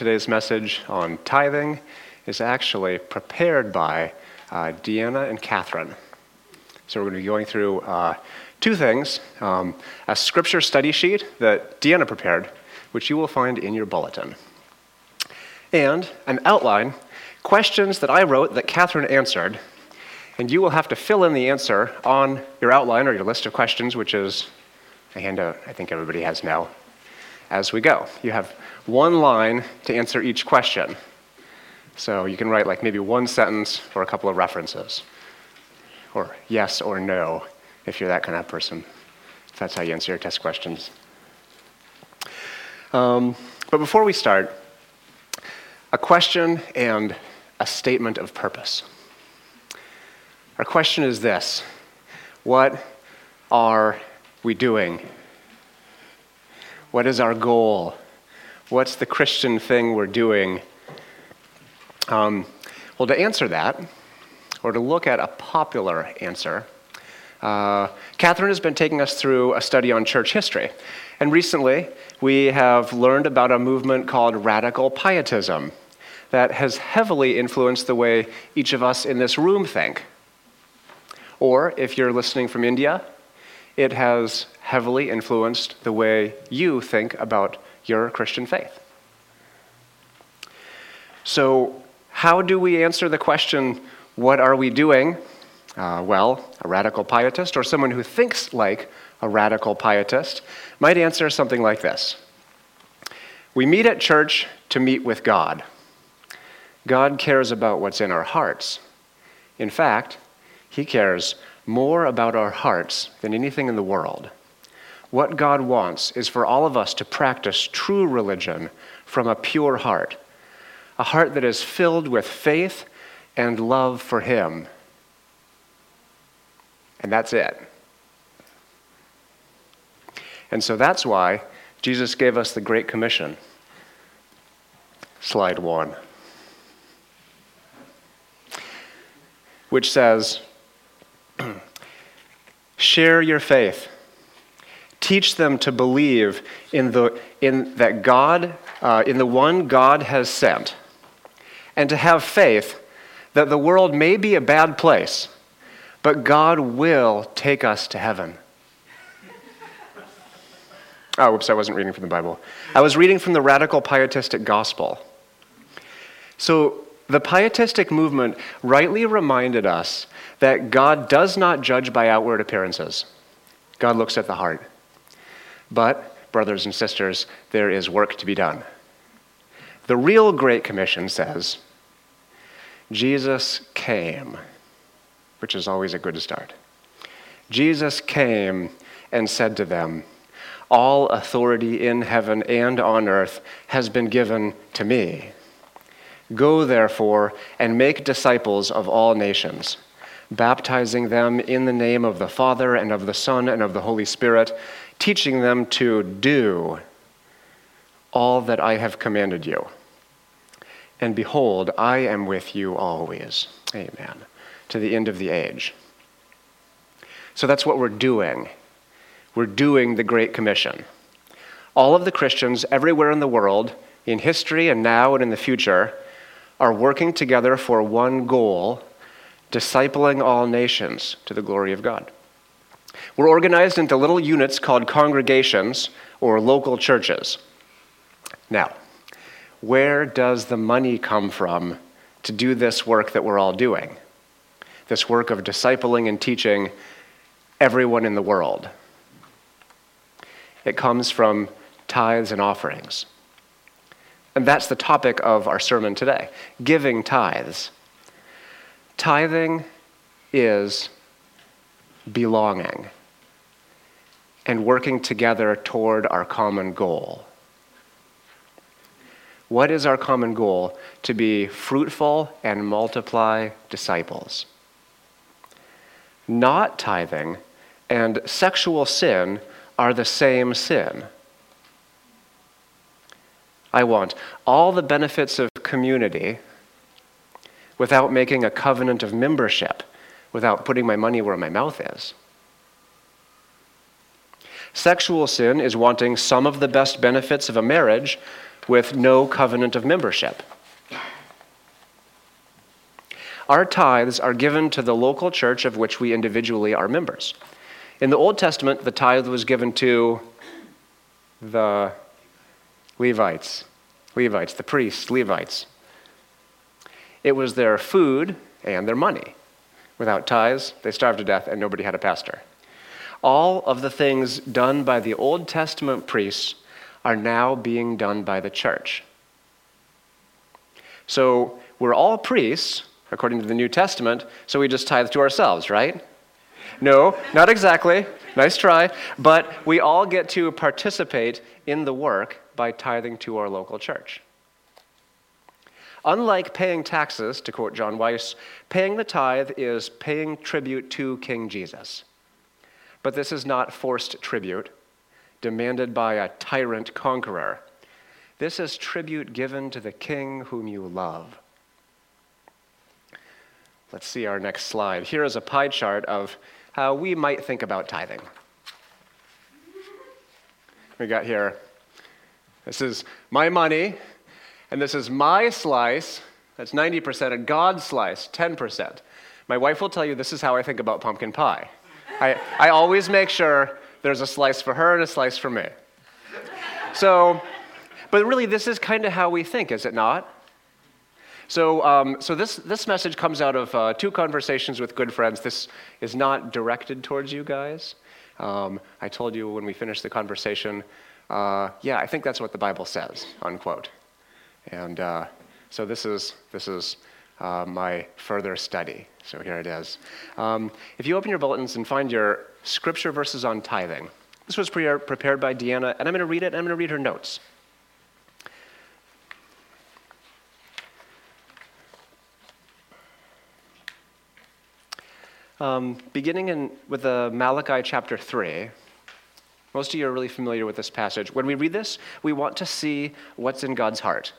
today's message on tithing is actually prepared by uh, Deanna and Catherine. So, we're going to be going through uh, two things um, a scripture study sheet that Deanna prepared, which you will find in your bulletin, and an outline, questions that I wrote that Catherine answered, and you will have to fill in the answer on your outline or your list of questions, which is a handout I think everybody has now as we go. You have one line to answer each question. So you can write like maybe one sentence or a couple of references, or yes or no, if you're that kind of person. If that's how you answer your test questions. Um, but before we start, a question and a statement of purpose. Our question is this What are we doing? What is our goal? What's the Christian thing we're doing? Um, well, to answer that, or to look at a popular answer, uh, Catherine has been taking us through a study on church history. And recently, we have learned about a movement called radical pietism that has heavily influenced the way each of us in this room think. Or, if you're listening from India, it has heavily influenced the way you think about your Christian faith. So, how do we answer the question, what are we doing? Uh, well, a radical pietist or someone who thinks like a radical pietist might answer something like this We meet at church to meet with God. God cares about what's in our hearts. In fact, He cares more about our hearts than anything in the world. What God wants is for all of us to practice true religion from a pure heart, a heart that is filled with faith and love for Him. And that's it. And so that's why Jesus gave us the Great Commission. Slide one. Which says, share your faith teach them to believe in, the, in that God, uh, in the one God has sent, and to have faith that the world may be a bad place, but God will take us to heaven. Oh, whoops, I wasn't reading from the Bible. I was reading from the Radical Pietistic Gospel. So, the Pietistic movement rightly reminded us that God does not judge by outward appearances, God looks at the heart. But, brothers and sisters, there is work to be done. The real Great Commission says, Jesus came, which is always a good start. Jesus came and said to them, All authority in heaven and on earth has been given to me. Go, therefore, and make disciples of all nations, baptizing them in the name of the Father and of the Son and of the Holy Spirit teaching them to do all that I have commanded you. And behold, I am with you always. Amen. To the end of the age. So that's what we're doing. We're doing the Great Commission. All of the Christians everywhere in the world, in history and now and in the future, are working together for one goal discipling all nations to the glory of God. We're organized into little units called congregations or local churches. Now, where does the money come from to do this work that we're all doing? This work of discipling and teaching everyone in the world. It comes from tithes and offerings. And that's the topic of our sermon today giving tithes. Tithing is belonging and working together toward our common goal. What is our common goal? To be fruitful and multiply disciples. Not tithing and sexual sin are the same sin. I want all the benefits of community without making a covenant of membership without putting my money where my mouth is. Sexual sin is wanting some of the best benefits of a marriage with no covenant of membership. Our tithes are given to the local church of which we individually are members. In the Old Testament, the tithe was given to the Levites, Levites, the priests, Levites. It was their food and their money. Without tithes, they starved to death and nobody had a pastor. All of the things done by the Old Testament priests are now being done by the church. So we're all priests, according to the New Testament, so we just tithe to ourselves, right? No, not exactly. Nice try. But we all get to participate in the work by tithing to our local church. Unlike paying taxes, to quote John Weiss, paying the tithe is paying tribute to King Jesus. But this is not forced tribute demanded by a tyrant conqueror. This is tribute given to the king whom you love. Let's see our next slide. Here is a pie chart of how we might think about tithing. We got here this is my money, and this is my slice. That's 90%, and God's slice, 10%. My wife will tell you this is how I think about pumpkin pie. I, I always make sure there's a slice for her and a slice for me. So, but really, this is kind of how we think, is it not? So, um, so this, this message comes out of uh, two conversations with good friends. This is not directed towards you guys. Um, I told you when we finished the conversation, uh, yeah, I think that's what the Bible says, unquote. And uh, so this is, this is uh, my further study. So here it is. Um, if you open your bulletins and find your scripture verses on tithing, this was pre- prepared by Deanna, and I'm going to read it, and I'm going to read her notes. Um, beginning in, with the Malachi chapter 3, most of you are really familiar with this passage. When we read this, we want to see what's in God's heart.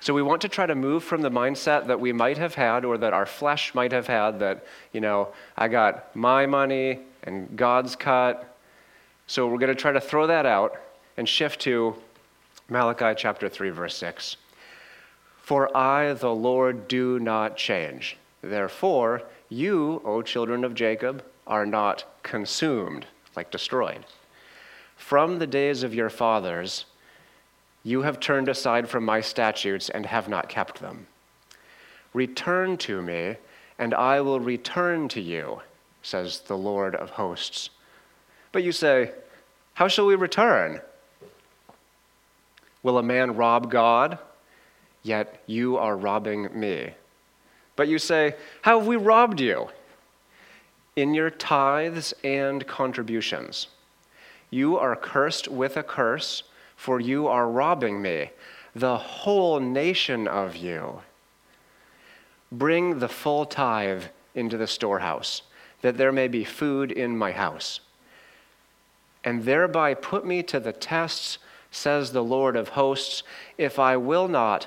So we want to try to move from the mindset that we might have had or that our flesh might have had that, you know, I got my money and God's cut. So we're going to try to throw that out and shift to Malachi chapter 3, verse 6. For I, the Lord, do not change. Therefore, you, O children of Jacob, are not consumed, like destroyed. From the days of your fathers, you have turned aside from my statutes and have not kept them. Return to me, and I will return to you, says the Lord of hosts. But you say, How shall we return? Will a man rob God? Yet you are robbing me. But you say, How have we robbed you? In your tithes and contributions. You are cursed with a curse, for you are robbing me, the whole nation of you. Bring the full tithe into the storehouse, that there may be food in my house. And thereby put me to the tests, says the Lord of hosts, if I will not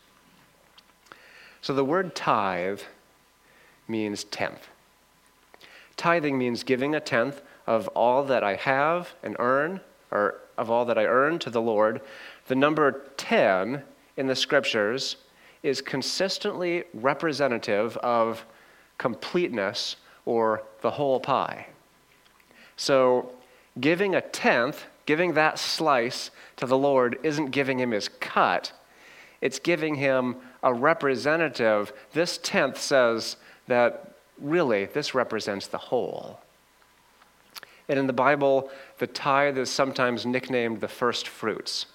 So the word tithe means tenth. Tithing means giving a tenth of all that I have and earn, or of all that I earn to the Lord. The number 10 in the scriptures is consistently representative of completeness or the whole pie. So, giving a tenth, giving that slice to the Lord, isn't giving him his cut, it's giving him a representative, this tenth says that really this represents the whole. And in the Bible, the tithe is sometimes nicknamed the first fruits.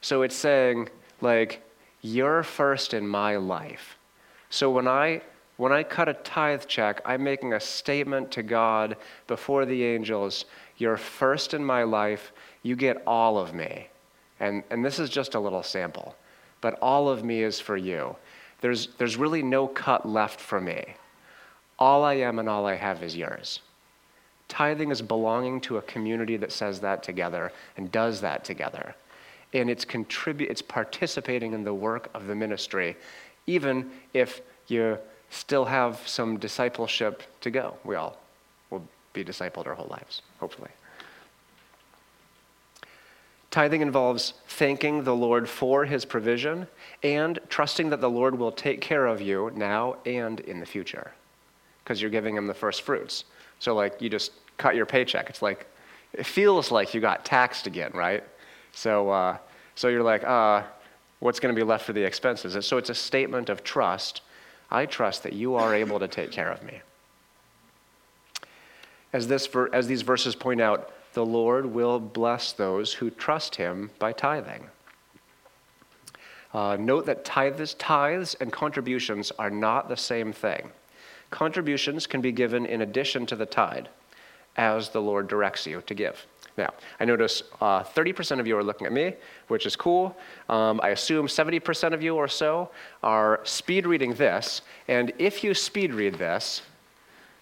So it's saying, like, you're first in my life. So when I when I cut a tithe check, I'm making a statement to God before the angels, you're first in my life, you get all of me. And, and this is just a little sample. But all of me is for you. There's, there's really no cut left for me. All I am and all I have is yours. Tithing is belonging to a community that says that together and does that together. And it's contribute it's participating in the work of the ministry, even if you still have some discipleship to go. We all will be discipled our whole lives, hopefully. Tithing involves thanking the Lord for his provision and trusting that the Lord will take care of you now and in the future because you're giving him the first fruits. So, like, you just cut your paycheck. It's like, it feels like you got taxed again, right? So, uh, so you're like, uh, what's going to be left for the expenses? And so it's a statement of trust. I trust that you are able to take care of me. As, this, as these verses point out, the Lord will bless those who trust him by tithing. Uh, note that tithes, tithes and contributions are not the same thing. Contributions can be given in addition to the tithe, as the Lord directs you to give. Now, I notice uh, 30% of you are looking at me, which is cool. Um, I assume 70% of you or so are speed reading this. And if you speed read this,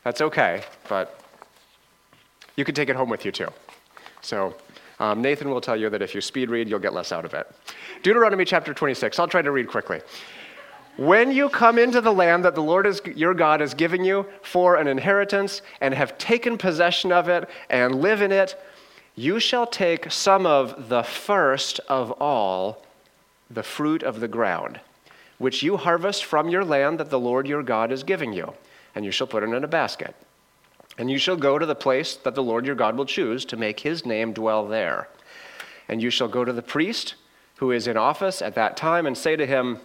that's okay, but you can take it home with you too. So um, Nathan will tell you that if you speed read, you'll get less out of it. Deuteronomy chapter 26. I'll try to read quickly. When you come into the land that the Lord is, your God is giving you for an inheritance and have taken possession of it and live in it, you shall take some of the first of all the fruit of the ground, which you harvest from your land that the Lord your God is giving you, and you shall put it in a basket. And you shall go to the place that the Lord your God will choose to make his name dwell there. And you shall go to the priest who is in office at that time and say to him,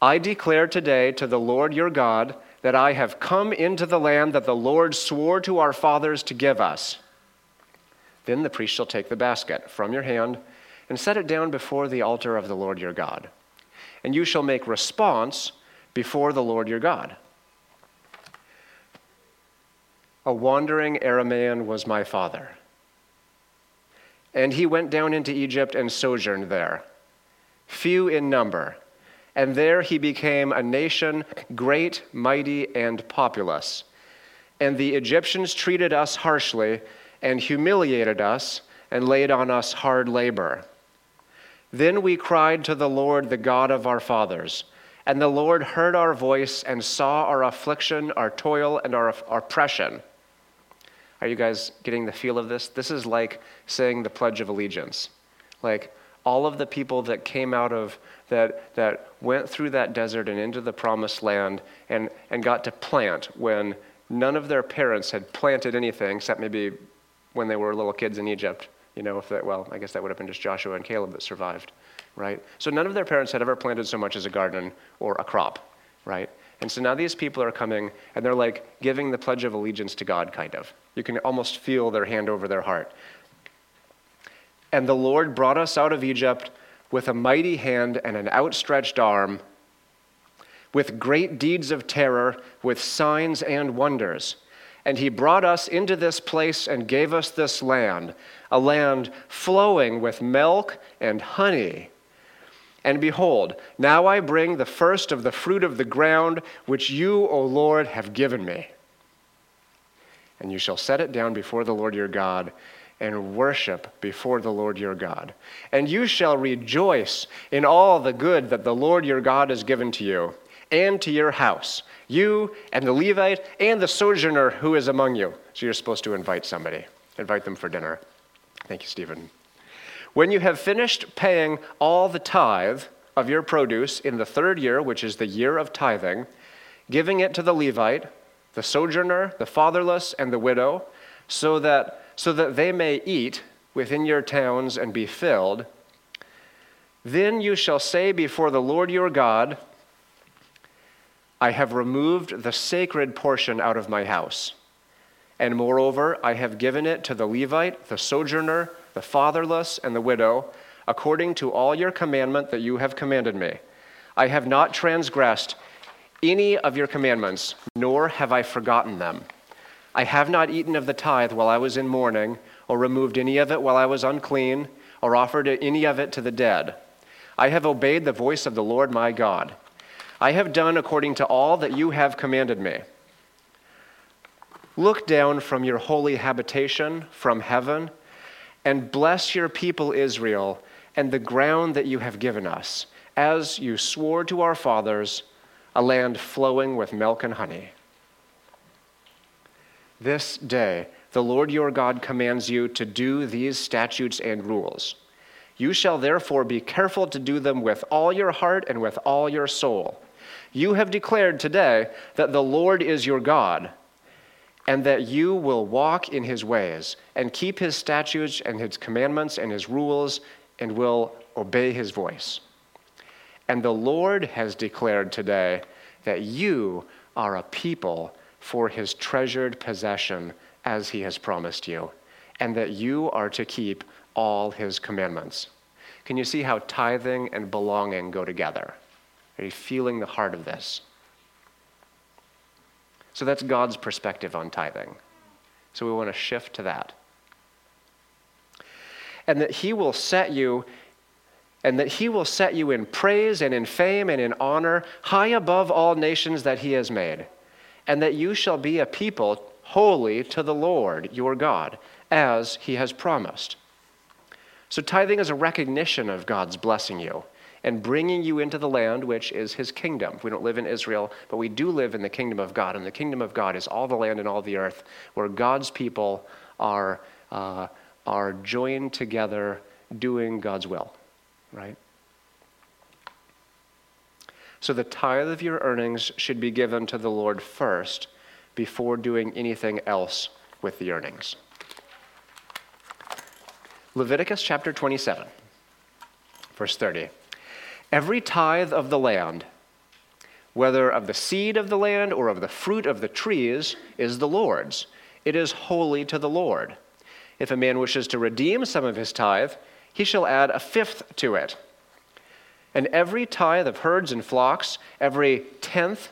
I declare today to the Lord your God that I have come into the land that the Lord swore to our fathers to give us. Then the priest shall take the basket from your hand and set it down before the altar of the Lord your God. And you shall make response before the Lord your God. A wandering Aramaean was my father. And he went down into Egypt and sojourned there, few in number. And there he became a nation great, mighty, and populous. And the Egyptians treated us harshly and humiliated us and laid on us hard labor. Then we cried to the Lord, the God of our fathers. And the Lord heard our voice and saw our affliction, our toil, and our oppression. Are you guys getting the feel of this? This is like saying the Pledge of Allegiance. Like all of the people that came out of that that went through that desert and into the promised land and, and got to plant when none of their parents had planted anything except maybe when they were little kids in Egypt. You know, if that well, I guess that would have been just Joshua and Caleb that survived, right? So none of their parents had ever planted so much as a garden or a crop, right? And so now these people are coming and they're like giving the Pledge of Allegiance to God, kind of. You can almost feel their hand over their heart. And the Lord brought us out of Egypt with a mighty hand and an outstretched arm, with great deeds of terror, with signs and wonders. And he brought us into this place and gave us this land, a land flowing with milk and honey and behold, now I bring the first of the fruit of the ground, which you, O Lord, have given me. And you shall set it down before the Lord your God and worship before the Lord your God. And you shall rejoice in all the good that the Lord your God has given to you and to your house, you and the Levite and the sojourner who is among you. So you're supposed to invite somebody, invite them for dinner. Thank you, Stephen. When you have finished paying all the tithe of your produce in the third year, which is the year of tithing, giving it to the Levite, the sojourner, the fatherless, and the widow, so that, so that they may eat within your towns and be filled, then you shall say before the Lord your God, I have removed the sacred portion out of my house. And moreover, I have given it to the Levite, the sojourner, the fatherless, and the widow, according to all your commandment that you have commanded me. I have not transgressed any of your commandments, nor have I forgotten them. I have not eaten of the tithe while I was in mourning, or removed any of it while I was unclean, or offered any of it to the dead. I have obeyed the voice of the Lord my God. I have done according to all that you have commanded me. Look down from your holy habitation, from heaven, and bless your people Israel and the ground that you have given us, as you swore to our fathers, a land flowing with milk and honey. This day, the Lord your God commands you to do these statutes and rules. You shall therefore be careful to do them with all your heart and with all your soul. You have declared today that the Lord is your God, and that you will walk in his ways, and keep his statutes and his commandments and his rules, and will obey his voice. And the Lord has declared today that you are a people for his treasured possession as he has promised you, and that you are to keep all his commandments. Can you see how tithing and belonging go together? Are you feeling the heart of this? So that's God's perspective on tithing. So we want to shift to that. And that he will set you and that he will set you in praise and in fame and in honor high above all nations that he has made and that you shall be a people holy to the Lord your God, as he has promised. So, tithing is a recognition of God's blessing you and bringing you into the land which is his kingdom. We don't live in Israel, but we do live in the kingdom of God. And the kingdom of God is all the land and all the earth where God's people are, uh, are joined together doing God's will, right? So the tithe of your earnings should be given to the Lord first before doing anything else with the earnings. Leviticus chapter 27, verse 30. Every tithe of the land, whether of the seed of the land or of the fruit of the trees, is the Lord's. It is holy to the Lord. If a man wishes to redeem some of his tithe, he shall add a fifth to it and every tithe of herds and flocks, every tenth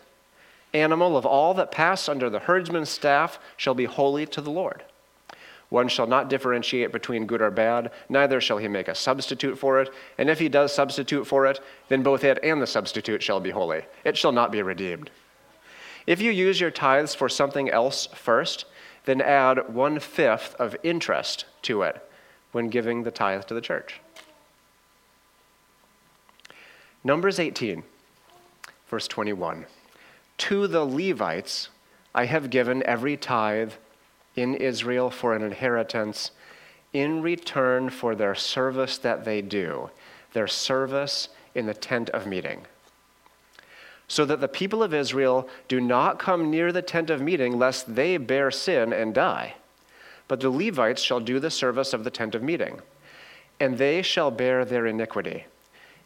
animal of all that pass under the herdsman's staff shall be holy to the Lord. One shall not differentiate between good or bad, neither shall he make a substitute for it. And if he does substitute for it, then both it and the substitute shall be holy. It shall not be redeemed. If you use your tithes for something else first, then add one fifth of interest to it when giving the tithe to the church. Numbers 18, verse 21. To the Levites I have given every tithe in Israel for an inheritance in return for their service that they do, their service in the tent of meeting. So that the people of Israel do not come near the tent of meeting, lest they bear sin and die. But the Levites shall do the service of the tent of meeting, and they shall bear their iniquity.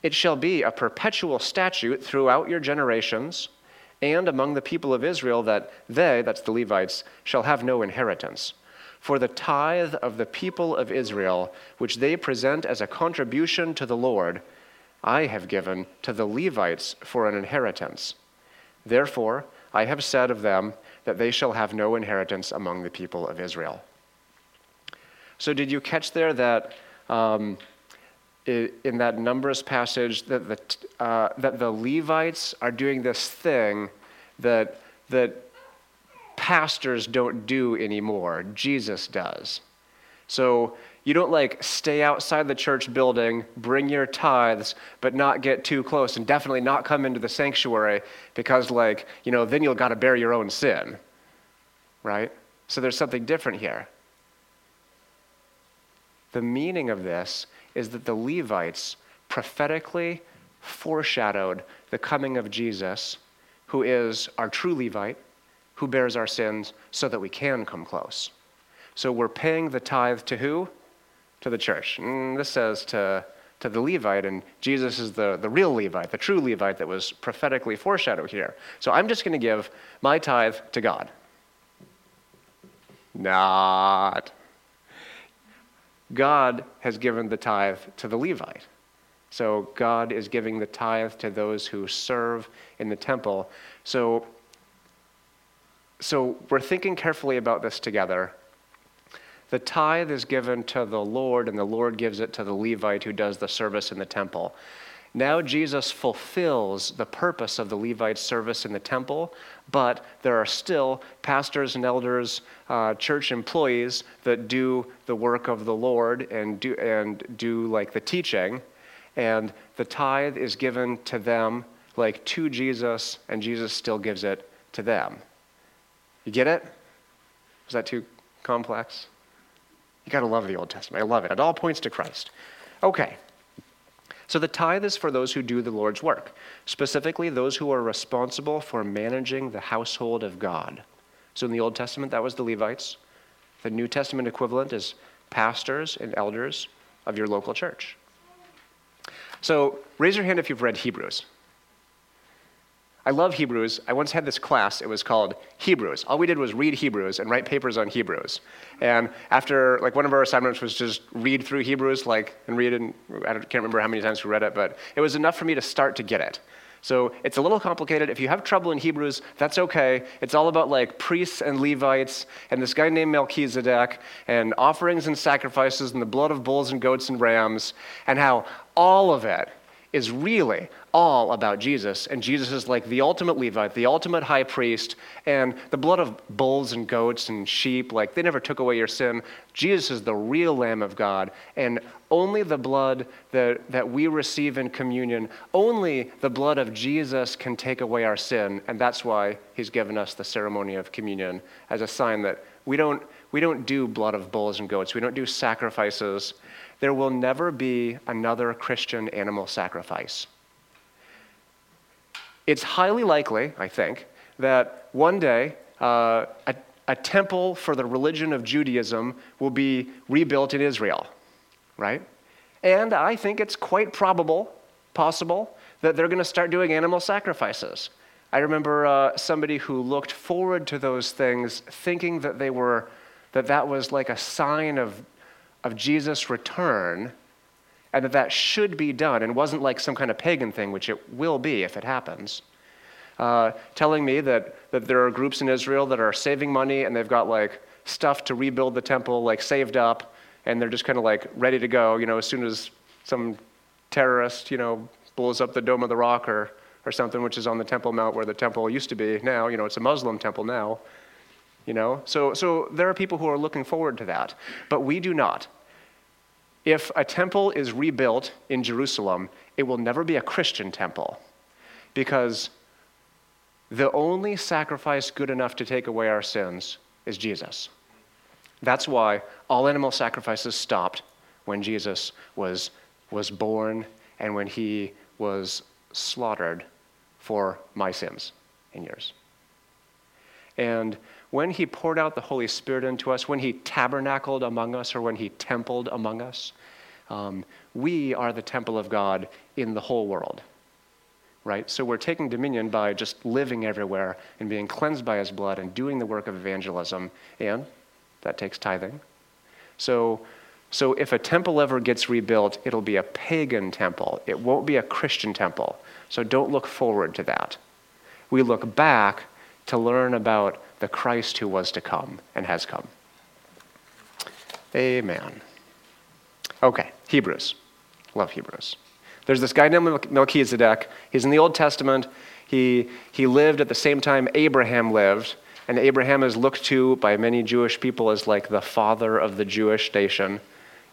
It shall be a perpetual statute throughout your generations and among the people of Israel that they, that's the Levites, shall have no inheritance. For the tithe of the people of Israel, which they present as a contribution to the Lord, I have given to the Levites for an inheritance. Therefore, I have said of them that they shall have no inheritance among the people of Israel. So, did you catch there that um, in that Numbers passage that the, uh, that the Levites are doing this thing that, that pastors don't do anymore. Jesus does. So you don't like stay outside the church building, bring your tithes, but not get too close and definitely not come into the sanctuary because, like, you know, then you'll got to bear your own sin. Right? So there's something different here. The meaning of this is that the Levites prophetically foreshadowed the coming of Jesus, who is our true Levite, who bears our sins so that we can come close. So we're paying the tithe to who? To the church. And this says to, to the Levite, and Jesus is the, the real Levite, the true Levite that was prophetically foreshadowed here. So I'm just going to give my tithe to God. Not. God has given the tithe to the Levite. So God is giving the tithe to those who serve in the temple. So, so we're thinking carefully about this together. The tithe is given to the Lord, and the Lord gives it to the Levite who does the service in the temple. Now Jesus fulfills the purpose of the Levite service in the temple, but there are still pastors and elders, uh, church employees that do the work of the Lord and do, and do like the teaching. And the tithe is given to them, like to Jesus, and Jesus still gives it to them. You get it? Was that too complex? You got to love the Old Testament. I love it. It all points to Christ. Okay. So the tithe is for those who do the Lord's work, specifically those who are responsible for managing the household of God. So in the Old Testament, that was the Levites. The New Testament equivalent is pastors and elders of your local church. So raise your hand if you've read Hebrews. I love Hebrews. I once had this class, it was called Hebrews. All we did was read Hebrews and write papers on Hebrews. And after, like, one of our assignments was just read through Hebrews, like, and read and I can't remember how many times we read it, but it was enough for me to start to get it. So it's a little complicated. If you have trouble in Hebrews, that's okay. It's all about like priests and Levites and this guy named Melchizedek and offerings and sacrifices and the blood of bulls and goats and rams and how all of it is really all about Jesus. And Jesus is like the ultimate Levite, the ultimate high priest, and the blood of bulls and goats and sheep, like they never took away your sin. Jesus is the real Lamb of God, and only the blood that, that we receive in communion, only the blood of Jesus can take away our sin. And that's why he's given us the ceremony of communion as a sign that we don't, we don't do blood of bulls and goats, we don't do sacrifices there will never be another Christian animal sacrifice. It's highly likely, I think, that one day uh, a, a temple for the religion of Judaism will be rebuilt in Israel, right? And I think it's quite probable, possible, that they're going to start doing animal sacrifices. I remember uh, somebody who looked forward to those things, thinking that they were that that was like a sign of of Jesus' return and that that should be done and wasn't like some kind of pagan thing, which it will be if it happens. Uh, telling me that, that there are groups in Israel that are saving money and they've got like stuff to rebuild the temple, like saved up, and they're just kind of like ready to go, you know, as soon as some terrorist, you know, blows up the Dome of the Rock or, or something, which is on the Temple Mount where the temple used to be now, you know, it's a Muslim temple now. You know, so, so there are people who are looking forward to that, but we do not. If a temple is rebuilt in Jerusalem, it will never be a Christian temple because the only sacrifice good enough to take away our sins is Jesus. That's why all animal sacrifices stopped when Jesus was, was born and when he was slaughtered for my sins and yours. And when he poured out the Holy Spirit into us, when he tabernacled among us, or when he templed among us, um, we are the temple of God in the whole world. Right? So we're taking dominion by just living everywhere and being cleansed by his blood and doing the work of evangelism. And that takes tithing. So, so if a temple ever gets rebuilt, it'll be a pagan temple. It won't be a Christian temple. So don't look forward to that. We look back to learn about the Christ who was to come and has come. Amen. Okay, Hebrews. Love Hebrews. There's this guy named Melchizedek. He's in the Old Testament. He, he lived at the same time Abraham lived, and Abraham is looked to by many Jewish people as like the father of the Jewish nation.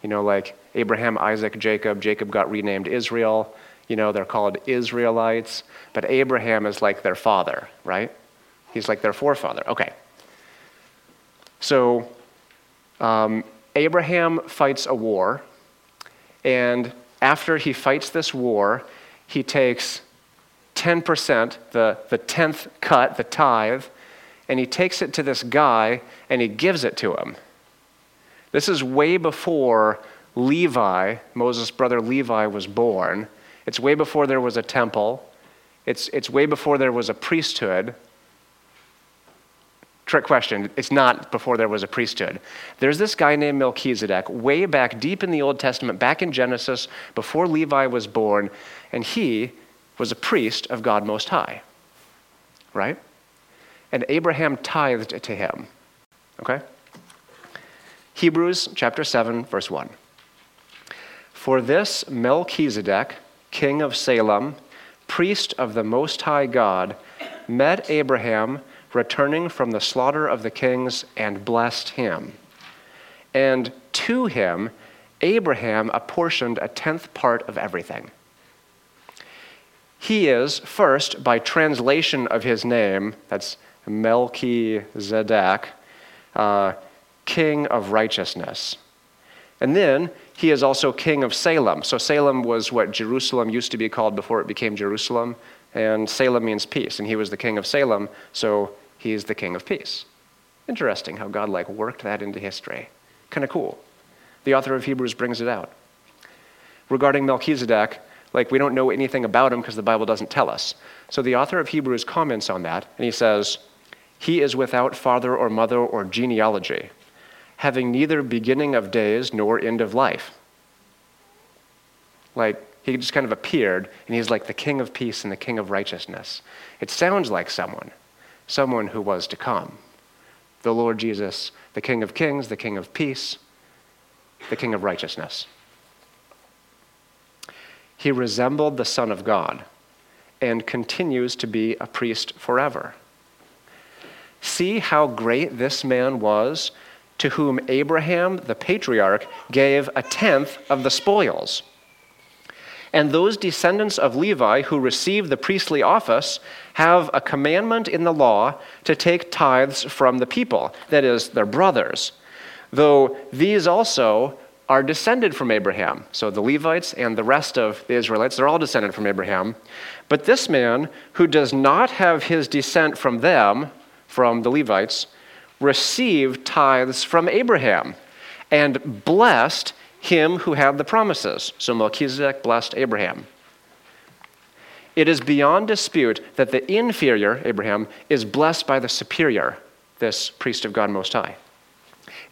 You know, like Abraham, Isaac, Jacob. Jacob got renamed Israel. You know, they're called Israelites, but Abraham is like their father, right? He's like their forefather. Okay. So um, Abraham fights a war, and after he fights this war, he takes 10%, the, the 10th cut, the tithe, and he takes it to this guy and he gives it to him. This is way before Levi, Moses' brother Levi, was born. It's way before there was a temple. It's, it's way before there was a priesthood trick question. It's not before there was a priesthood. There's this guy named Melchizedek, way back deep in the Old Testament, back in Genesis, before Levi was born, and he was a priest of God Most High. Right? And Abraham tithed to him. Okay? Hebrews chapter 7, verse 1. For this Melchizedek, king of Salem, priest of the Most High God, met Abraham returning from the slaughter of the kings and blessed him. And to him, Abraham apportioned a tenth part of everything. He is, first, by translation of his name, that's Melchizedek, uh, king of righteousness. And then he is also king of Salem. So Salem was what Jerusalem used to be called before it became Jerusalem. And Salem means peace. And he was the king of Salem, so he's the king of peace. Interesting how God like worked that into history. Kind of cool. The author of Hebrews brings it out. Regarding Melchizedek, like we don't know anything about him because the Bible doesn't tell us. So the author of Hebrews comments on that, and he says, He is without father or mother or genealogy, having neither beginning of days nor end of life. Like he just kind of appeared, and he's like the king of peace and the king of righteousness. It sounds like someone, someone who was to come. The Lord Jesus, the King of kings, the King of peace, the King of righteousness. He resembled the Son of God and continues to be a priest forever. See how great this man was to whom Abraham, the patriarch, gave a tenth of the spoils. And those descendants of Levi who receive the priestly office have a commandment in the law to take tithes from the people, that is, their brothers, though these also are descended from Abraham. So the Levites and the rest of the Israelites, they're all descended from Abraham. But this man, who does not have his descent from them, from the Levites, received tithes from Abraham and blessed him who had the promises. So Melchizedek blessed Abraham. It is beyond dispute that the inferior, Abraham, is blessed by the superior, this priest of God Most High.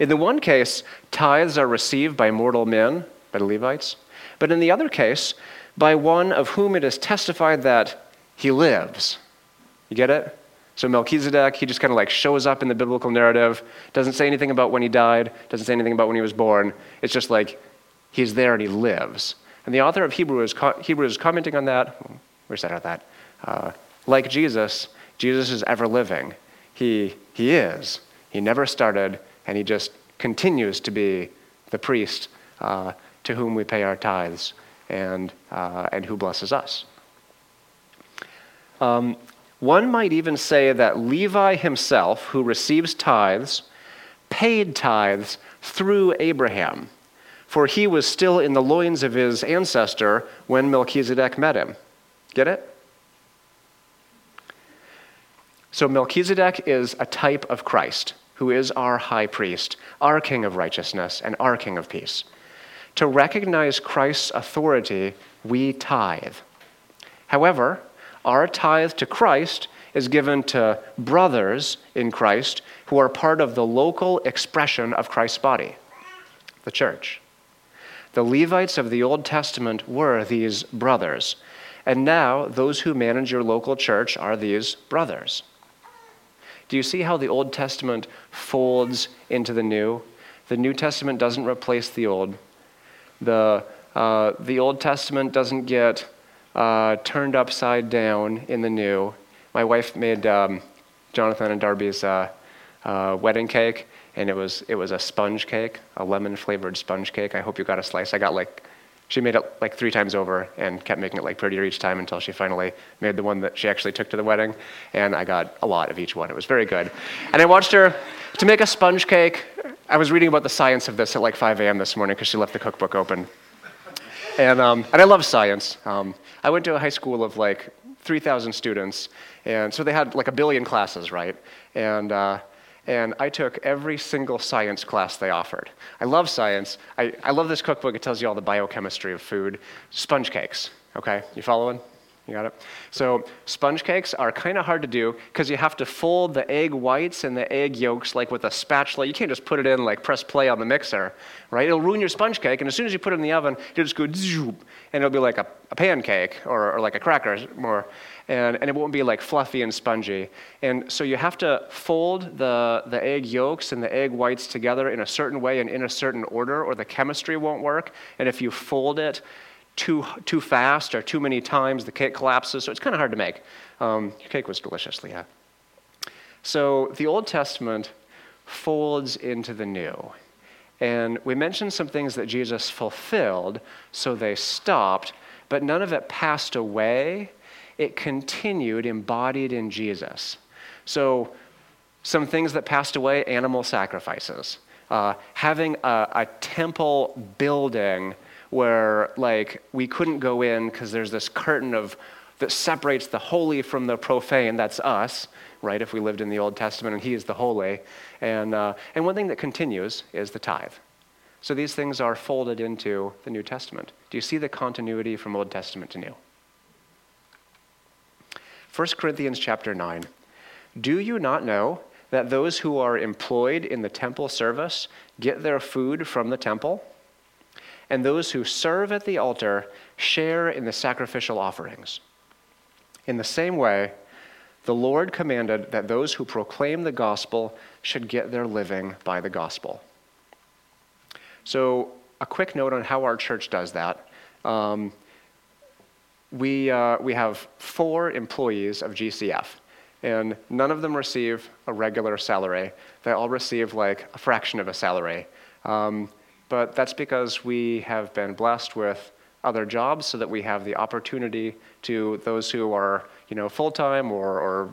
In the one case, tithes are received by mortal men, by the Levites, but in the other case, by one of whom it is testified that he lives. You get it? So Melchizedek, he just kind of like shows up in the biblical narrative, doesn't say anything about when he died, doesn't say anything about when he was born. It's just like he's there and he lives. And the author of Hebrews, Hebrews is commenting on that. Where's that at that? Uh, like Jesus, Jesus is ever living. He, he is. He never started, and he just continues to be the priest uh, to whom we pay our tithes and, uh, and who blesses us. Um, one might even say that Levi himself, who receives tithes, paid tithes through Abraham, for he was still in the loins of his ancestor when Melchizedek met him. Get it? So Melchizedek is a type of Christ who is our high priest, our king of righteousness, and our king of peace. To recognize Christ's authority, we tithe. However, our tithe to Christ is given to brothers in Christ who are part of the local expression of Christ's body, the church. The Levites of the Old Testament were these brothers, and now those who manage your local church are these brothers. Do you see how the Old Testament folds into the New? The New Testament doesn't replace the Old. The, uh, the Old Testament doesn't get uh, turned upside down in the New. My wife made um, Jonathan and Darby's uh, uh wedding cake, and it was, it was a sponge cake, a lemon flavored sponge cake. I hope you got a slice. I got like she made it like three times over and kept making it like prettier each time until she finally made the one that she actually took to the wedding. And I got a lot of each one. It was very good. And I watched her to make a sponge cake. I was reading about the science of this at like 5 a.m. this morning because she left the cookbook open. And, um, and I love science. Um, I went to a high school of like 3,000 students, and so they had like a billion classes, right? And uh, and I took every single science class they offered. I love science. I, I love this cookbook. It tells you all the biochemistry of food. Sponge cakes, okay? You following? You got it? So, sponge cakes are kind of hard to do because you have to fold the egg whites and the egg yolks like with a spatula. You can't just put it in, like press play on the mixer, right? It'll ruin your sponge cake. And as soon as you put it in the oven, you'll just go zoop, and it'll be like a, a pancake or, or like a cracker more and, and it won't be like fluffy and spongy. And so you have to fold the, the egg yolks and the egg whites together in a certain way and in a certain order, or the chemistry won't work. And if you fold it too, too fast or too many times, the cake collapses, so it's kind of hard to make. Um, your cake was delicious, Leah. So the Old Testament folds into the New. And we mentioned some things that Jesus fulfilled, so they stopped, but none of it passed away. It continued embodied in Jesus. So, some things that passed away animal sacrifices, uh, having a, a temple building where like we couldn't go in because there's this curtain of that separates the holy from the profane. That's us right if we lived in the old testament and he is the holy. And, uh, and one thing that continues is the tithe. So these things are folded into the new testament. Do you see the continuity from old testament to new? 1 corinthians chapter 9 do you not know that those who are employed in the temple service get their food from the temple and those who serve at the altar share in the sacrificial offerings. In the same way, the Lord commanded that those who proclaim the gospel should get their living by the gospel. So, a quick note on how our church does that. Um, we, uh, we have four employees of GCF, and none of them receive a regular salary. They all receive like a fraction of a salary. Um, but that's because we have been blessed with other jobs so that we have the opportunity to those who are you know full-time or, or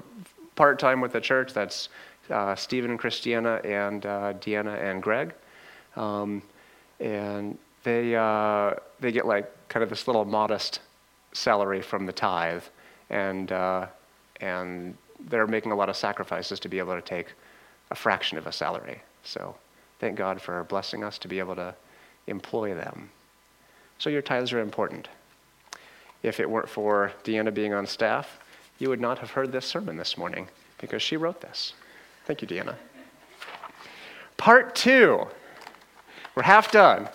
part-time with the church. That's uh, stephen and christiana and uh, deanna and greg. Um, and they, uh, they get like kind of this little modest salary from the tithe and, uh, and they're making a lot of sacrifices to be able to take a fraction of a salary. So Thank God for blessing us to be able to employ them. So your tithes are important. If it weren't for Deanna being on staff, you would not have heard this sermon this morning because she wrote this. Thank you, Deanna. Part two. We're half done.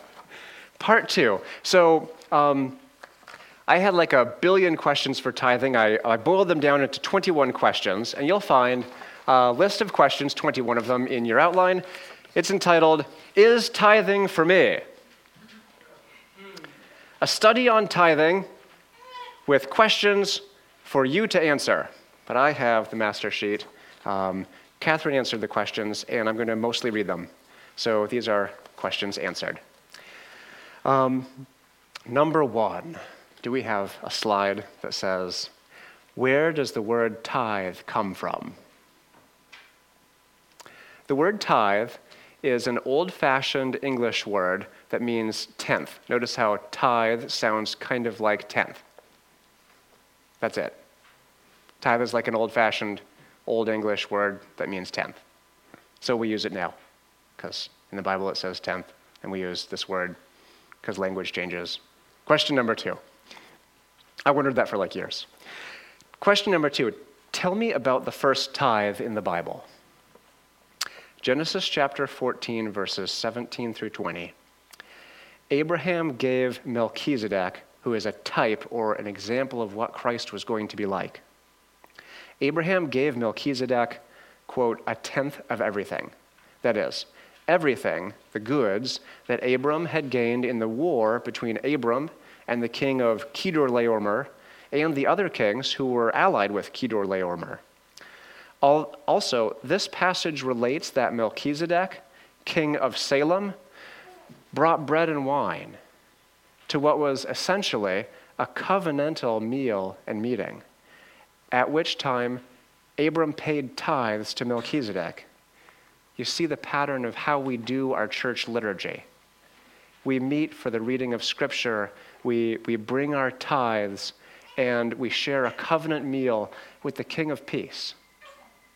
Part two. So, um, I had like a billion questions for tithing. I, I boiled them down into 21 questions, and you'll find a list of questions, 21 of them, in your outline. It's entitled, Is Tithing for Me? A study on tithing with questions for you to answer. But I have the master sheet. Um, Catherine answered the questions, and I'm going to mostly read them. So these are questions answered. Um, number one, do we have a slide that says, Where does the word tithe come from? The word tithe is an old fashioned English word that means tenth. Notice how tithe sounds kind of like tenth. That's it. Tithe is like an old fashioned old English word that means tenth. So we use it now, because in the Bible it says tenth, and we use this word because language changes. Question number two. I wondered that for like years. Question number two Tell me about the first tithe in the Bible. Genesis chapter 14, verses 17 through 20. Abraham gave Melchizedek, who is a type or an example of what Christ was going to be like. Abraham gave Melchizedek, quote, a tenth of everything. That is, everything, the goods, that Abram had gained in the war between Abram and the king of Kedorlaomer and the other kings who were allied with Kedorlaomer. Also, this passage relates that Melchizedek, king of Salem, brought bread and wine to what was essentially a covenantal meal and meeting, at which time Abram paid tithes to Melchizedek. You see the pattern of how we do our church liturgy. We meet for the reading of Scripture, we, we bring our tithes, and we share a covenant meal with the King of Peace.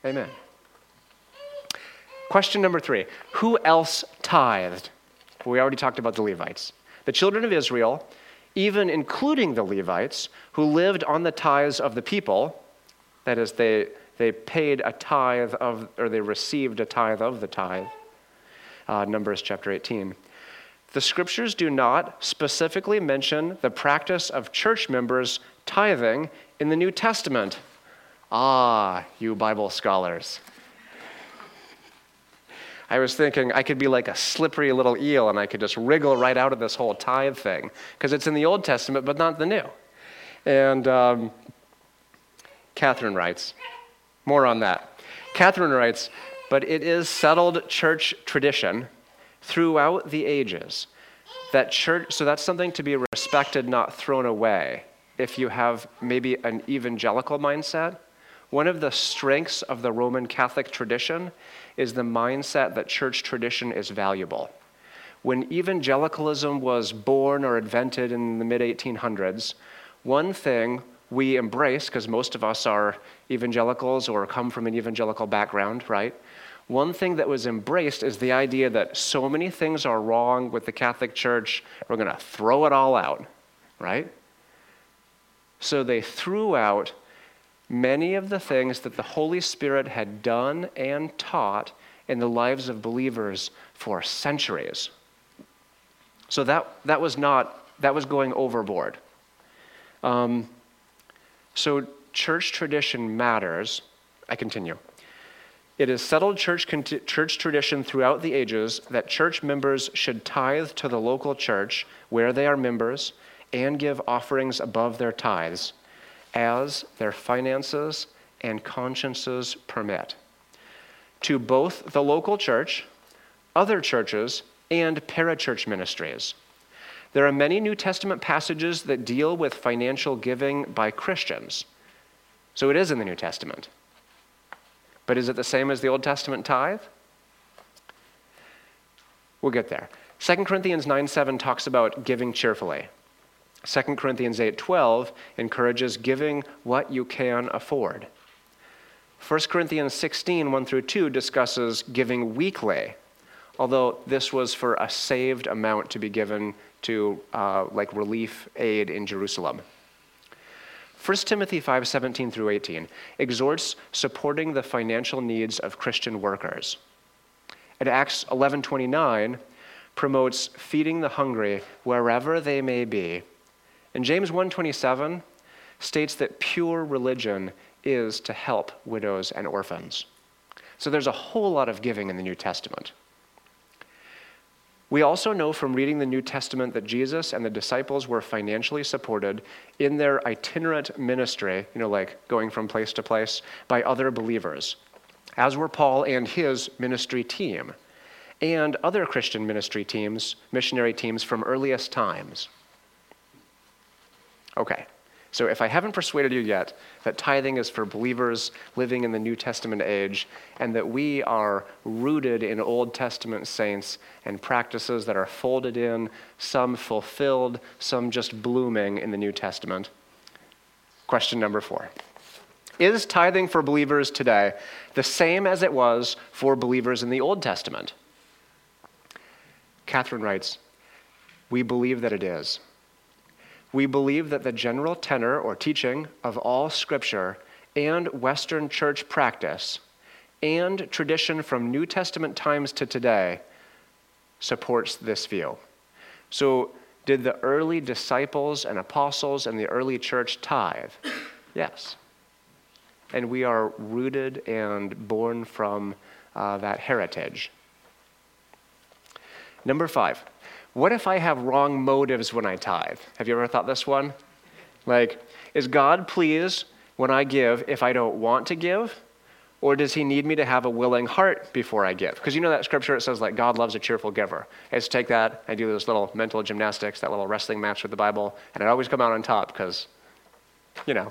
Amen. Question number three Who else tithed? We already talked about the Levites. The children of Israel, even including the Levites, who lived on the tithes of the people, that is, they, they paid a tithe of, or they received a tithe of the tithe. Uh, Numbers chapter 18. The scriptures do not specifically mention the practice of church members tithing in the New Testament. Ah, you Bible scholars. I was thinking I could be like a slippery little eel and I could just wriggle right out of this whole tithe thing because it's in the Old Testament but not the New. And um, Catherine writes, more on that. Catherine writes, but it is settled church tradition throughout the ages that church, so that's something to be respected, not thrown away. If you have maybe an evangelical mindset, one of the strengths of the Roman Catholic tradition is the mindset that church tradition is valuable. When evangelicalism was born or invented in the mid 1800s, one thing we embrace, because most of us are evangelicals or come from an evangelical background, right? One thing that was embraced is the idea that so many things are wrong with the Catholic Church, we're going to throw it all out, right? So they threw out many of the things that the Holy Spirit had done and taught in the lives of believers for centuries. So that, that was not, that was going overboard. Um, so church tradition matters. I continue. It is settled church, church tradition throughout the ages that church members should tithe to the local church where they are members and give offerings above their tithes as their finances and consciences permit. To both the local church, other churches, and parachurch ministries. There are many New Testament passages that deal with financial giving by Christians. So it is in the New Testament. But is it the same as the Old Testament tithe? We'll get there. 2 Corinthians 9 7 talks about giving cheerfully. 2 Corinthians 8:12 encourages giving what you can afford. 1 Corinthians 16 1 through 2 discusses giving weekly, although this was for a saved amount to be given to uh, like relief aid in Jerusalem. 1 Timothy 5 17 through 18 exhorts supporting the financial needs of Christian workers. And Acts 11 29 promotes feeding the hungry wherever they may be. And James 1:27 states that pure religion is to help widows and orphans. So there's a whole lot of giving in the New Testament. We also know from reading the New Testament that Jesus and the disciples were financially supported in their itinerant ministry, you know, like going from place to place, by other believers, as were Paul and his ministry team, and other Christian ministry teams, missionary teams from earliest times. Okay. So, if I haven't persuaded you yet that tithing is for believers living in the New Testament age, and that we are rooted in Old Testament saints and practices that are folded in, some fulfilled, some just blooming in the New Testament, question number four Is tithing for believers today the same as it was for believers in the Old Testament? Catherine writes, We believe that it is we believe that the general tenor or teaching of all Scripture and Western church practice and tradition from New Testament times to today supports this view. So, did the early disciples and apostles and the early church tithe? Yes. And we are rooted and born from uh, that heritage. Number five, what if I have wrong motives when I tithe? Have you ever thought this one? Like, is God pleased when I give if I don't want to give? Or does he need me to have a willing heart before I give? Because you know that scripture, it says, like, God loves a cheerful giver. I just take that, I do this little mental gymnastics, that little wrestling match with the Bible, and I always come out on top because, you know.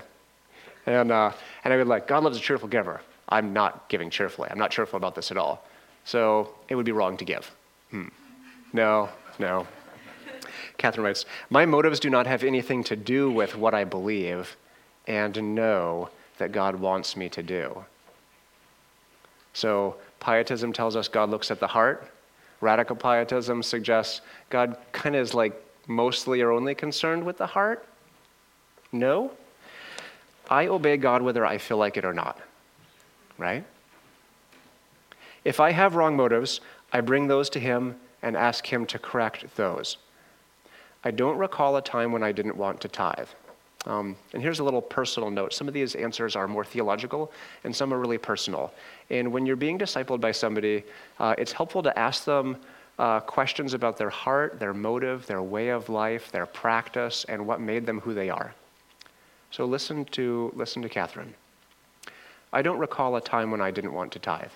And, uh, and I would be like, God loves a cheerful giver. I'm not giving cheerfully. I'm not cheerful about this at all. So it would be wrong to give. Hmm. No, no. Catherine writes My motives do not have anything to do with what I believe and know that God wants me to do. So, pietism tells us God looks at the heart. Radical pietism suggests God kind of is like mostly or only concerned with the heart. No. I obey God whether I feel like it or not. Right? If I have wrong motives, I bring those to Him and ask Him to correct those. I don't recall a time when I didn't want to tithe. Um, and here's a little personal note. Some of these answers are more theological, and some are really personal. And when you're being discipled by somebody, uh, it's helpful to ask them uh, questions about their heart, their motive, their way of life, their practice, and what made them who they are. So listen to, listen to Catherine. I don't recall a time when I didn't want to tithe.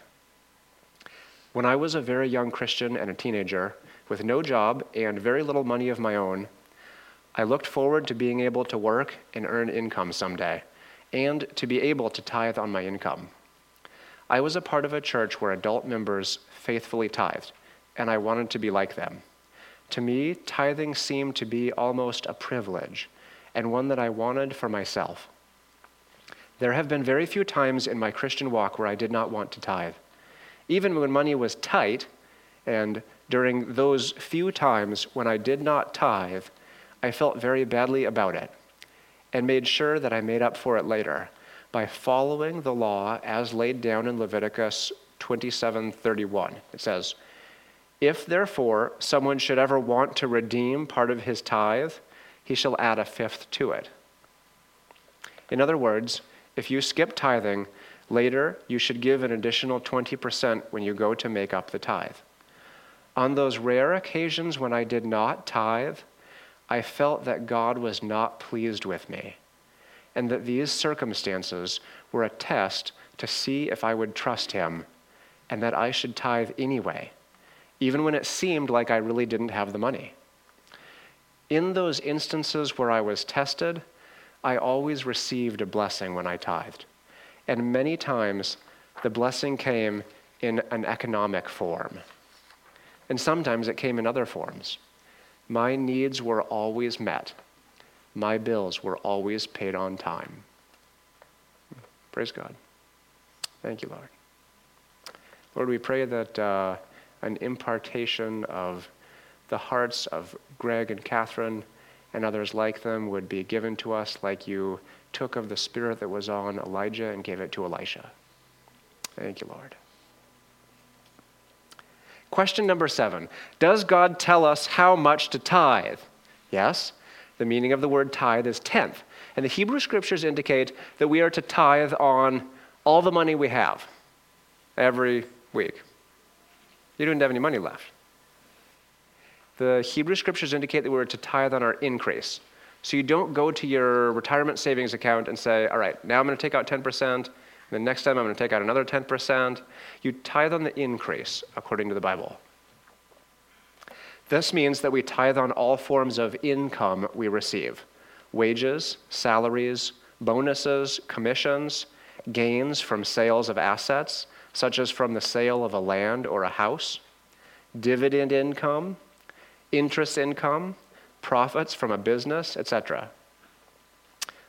When I was a very young Christian and a teenager, with no job and very little money of my own, I looked forward to being able to work and earn income someday, and to be able to tithe on my income. I was a part of a church where adult members faithfully tithed, and I wanted to be like them. To me, tithing seemed to be almost a privilege, and one that I wanted for myself. There have been very few times in my Christian walk where I did not want to tithe. Even when money was tight, and during those few times when I did not tithe, I felt very badly about it and made sure that I made up for it later by following the law as laid down in Leviticus 27:31. It says, "If therefore someone should ever want to redeem part of his tithe, he shall add a fifth to it." In other words, if you skip tithing, Later, you should give an additional 20% when you go to make up the tithe. On those rare occasions when I did not tithe, I felt that God was not pleased with me, and that these circumstances were a test to see if I would trust Him, and that I should tithe anyway, even when it seemed like I really didn't have the money. In those instances where I was tested, I always received a blessing when I tithed. And many times, the blessing came in an economic form. And sometimes it came in other forms. My needs were always met, my bills were always paid on time. Praise God. Thank you, Lord. Lord, we pray that uh, an impartation of the hearts of Greg and Catherine and others like them would be given to us like you took of the spirit that was on Elijah and gave it to Elisha. Thank you, Lord. Question number seven Does God tell us how much to tithe? Yes. The meaning of the word tithe is tenth. And the Hebrew scriptures indicate that we are to tithe on all the money we have every week. You don't have any money left. The Hebrew scriptures indicate that we're to tithe on our increase. So you don't go to your retirement savings account and say, all right, now I'm going to take out 10%, the next time I'm going to take out another 10%. You tithe on the increase according to the Bible. This means that we tithe on all forms of income we receive wages, salaries, bonuses, commissions, gains from sales of assets, such as from the sale of a land or a house, dividend income, interest income, profits from a business, etc.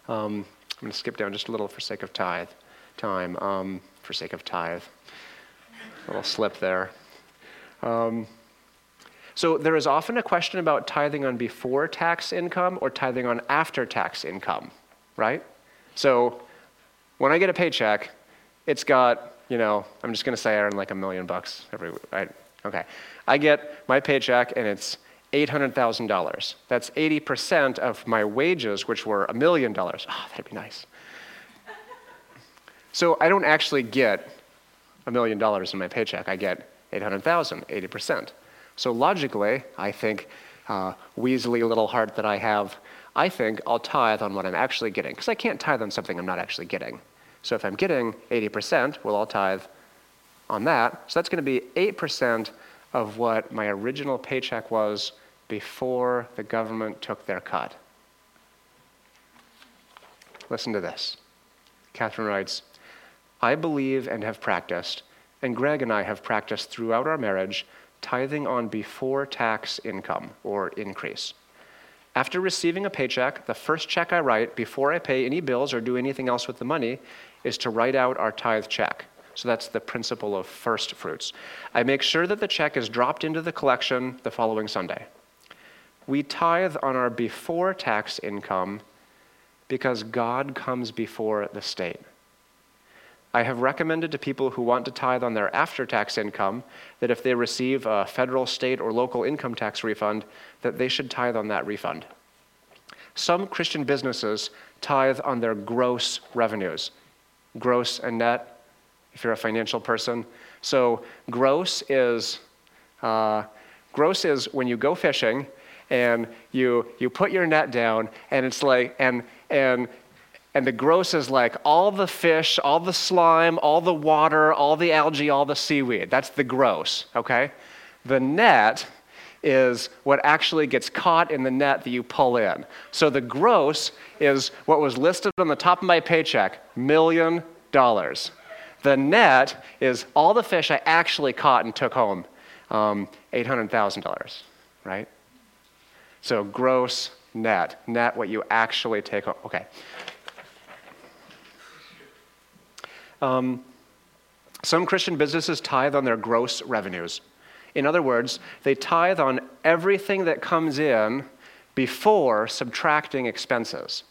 Um, I'm going to skip down just a little for sake of tithe time, um, for sake of tithe. A little slip there. Um, so there is often a question about tithing on before tax income or tithing on after tax income, right? So when I get a paycheck, it's got, you know, I'm just going to say I earn like a million bucks every. Right? Okay. I get my paycheck and it's $800,000. That's 80% of my wages, which were a million dollars. Oh, that'd be nice. So I don't actually get a million dollars in my paycheck. I get 800,000, 80%. So logically, I think, uh, weaselly little heart that I have, I think I'll tithe on what I'm actually getting, because I can't tithe on something I'm not actually getting. So if I'm getting 80%, well, I'll tithe on that. So that's going to be 8% of what my original paycheck was before the government took their cut. Listen to this. Catherine writes I believe and have practiced, and Greg and I have practiced throughout our marriage, tithing on before tax income or increase. After receiving a paycheck, the first check I write before I pay any bills or do anything else with the money is to write out our tithe check. So that's the principle of first fruits. I make sure that the check is dropped into the collection the following Sunday. We tithe on our before tax income because God comes before the state. I have recommended to people who want to tithe on their after tax income that if they receive a federal, state, or local income tax refund, that they should tithe on that refund. Some Christian businesses tithe on their gross revenues, gross and net, if you're a financial person. So, gross is, uh, gross is when you go fishing and you, you put your net down, and it's like, and, and, and the gross is like all the fish, all the slime, all the water, all the algae, all the seaweed. That's the gross, okay? The net is what actually gets caught in the net that you pull in. So the gross is what was listed on the top of my paycheck million dollars. The net is all the fish I actually caught and took home um, $800,000, right? So gross, net. Net, what you actually take home. Okay. Um, some Christian businesses tithe on their gross revenues. In other words, they tithe on everything that comes in before subtracting expenses.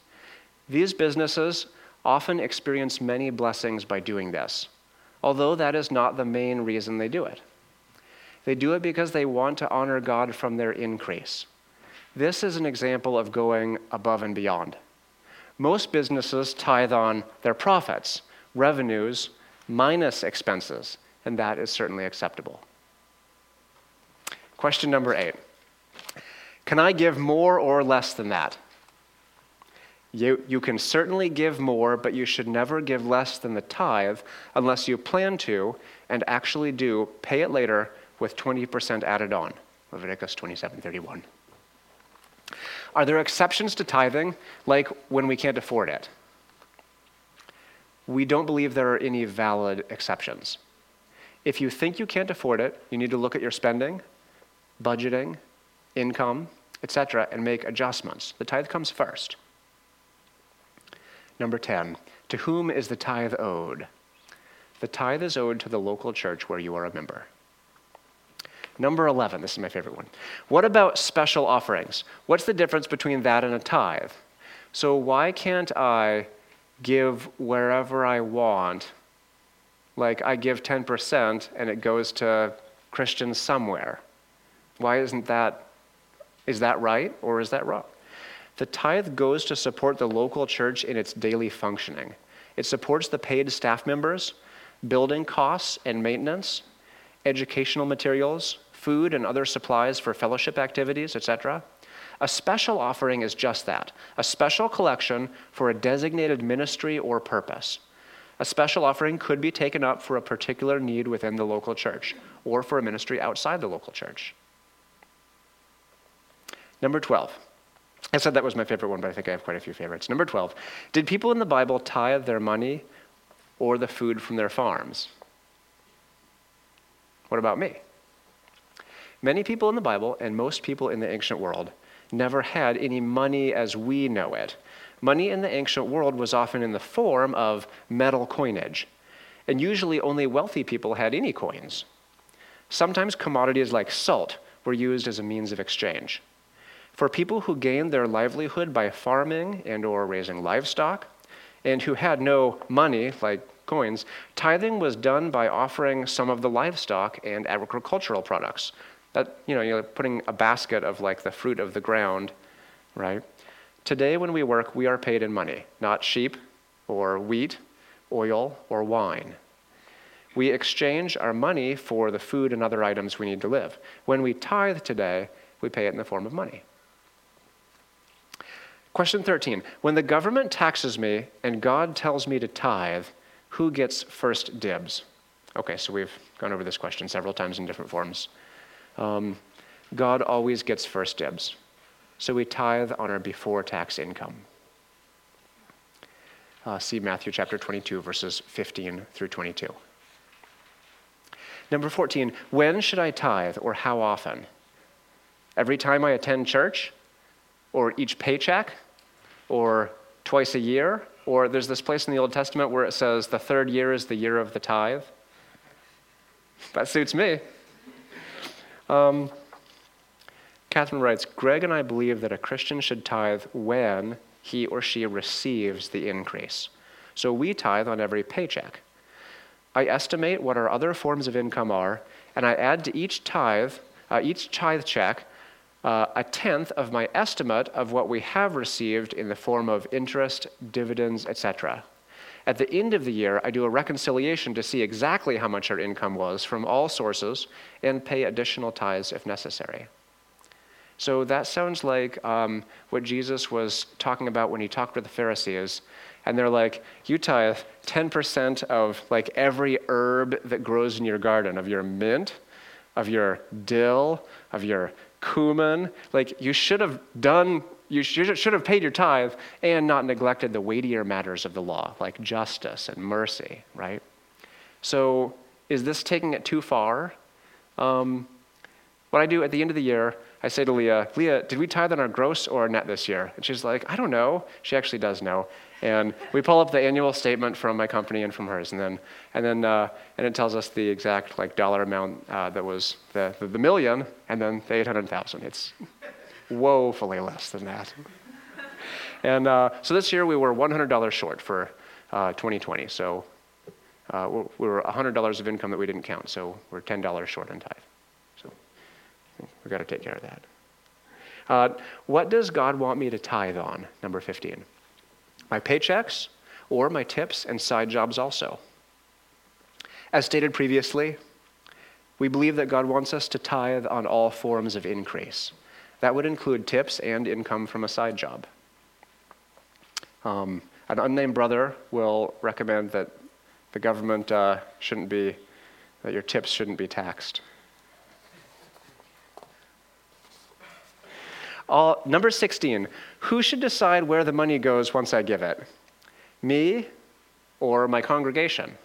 These businesses often experience many blessings by doing this, although that is not the main reason they do it. They do it because they want to honor God from their increase. This is an example of going above and beyond. Most businesses tithe on their profits, revenues, minus expenses, and that is certainly acceptable. Question number eight Can I give more or less than that? You, you can certainly give more, but you should never give less than the tithe unless you plan to and actually do pay it later with 20% added on. Leviticus 27:31. Are there exceptions to tithing, like when we can't afford it? We don't believe there are any valid exceptions. If you think you can't afford it, you need to look at your spending, budgeting, income, etc., and make adjustments. The tithe comes first. Number 10, to whom is the tithe owed? The tithe is owed to the local church where you are a member. Number 11, this is my favorite one. What about special offerings? What's the difference between that and a tithe? So, why can't I give wherever I want? Like, I give 10% and it goes to Christians somewhere. Why isn't that, is that right or is that wrong? The tithe goes to support the local church in its daily functioning. It supports the paid staff members, building costs and maintenance, educational materials, food and other supplies for fellowship activities, etc. A special offering is just that a special collection for a designated ministry or purpose. A special offering could be taken up for a particular need within the local church or for a ministry outside the local church. Number 12. I said that was my favorite one, but I think I have quite a few favorites. Number 12. Did people in the Bible tithe their money or the food from their farms? What about me? Many people in the Bible and most people in the ancient world never had any money as we know it. Money in the ancient world was often in the form of metal coinage, and usually only wealthy people had any coins. Sometimes commodities like salt were used as a means of exchange. For people who gained their livelihood by farming and or raising livestock and who had no money like coins, tithing was done by offering some of the livestock and agricultural products. That you know, you're putting a basket of like the fruit of the ground, right? Today when we work, we are paid in money, not sheep or wheat, oil or wine. We exchange our money for the food and other items we need to live. When we tithe today, we pay it in the form of money. Question 13 When the government taxes me and God tells me to tithe, who gets first dibs? Okay, so we've gone over this question several times in different forms. Um, God always gets first dibs. So we tithe on our before tax income. Uh, see Matthew chapter 22, verses 15 through 22. Number 14, when should I tithe or how often? Every time I attend church? Or each paycheck, or twice a year, or there's this place in the Old Testament where it says the third year is the year of the tithe. That suits me. Um, Catherine writes Greg and I believe that a Christian should tithe when he or she receives the increase. So we tithe on every paycheck. I estimate what our other forms of income are, and I add to each tithe, uh, each tithe check, uh, a tenth of my estimate of what we have received in the form of interest, dividends, etc. At the end of the year, I do a reconciliation to see exactly how much our income was from all sources and pay additional tithes if necessary. So that sounds like um, what Jesus was talking about when he talked with the Pharisees. And they're like, you tithe 10% of like every herb that grows in your garden, of your mint, of your dill, of your cumin. Like you should have done, you should, have paid your tithe and not neglected the weightier matters of the law, like justice and mercy, right? So is this taking it too far? Um, what I do at the end of the year, I say to Leah, Leah, did we tithe on our gross or our net this year? And she's like, I don't know. She actually does know. And we pull up the annual statement from my company and from hers, and then and then uh, and it tells us the exact like dollar amount uh, that was the, the, the million, and then the eight hundred thousand. It's woefully less than that. And uh, so this year we were one hundred dollars short for 2020. Uh, so uh, we were hundred dollars of income that we didn't count. So we're ten dollars short in tithe. So we've got to take care of that. Uh, what does God want me to tithe on? Number fifteen my paychecks, or my tips and side jobs also. As stated previously, we believe that God wants us to tithe on all forms of increase. That would include tips and income from a side job. Um, an unnamed brother will recommend that the government uh, shouldn't be, that your tips shouldn't be taxed. All, number 16, who should decide where the money goes once I give it? Me or my congregation?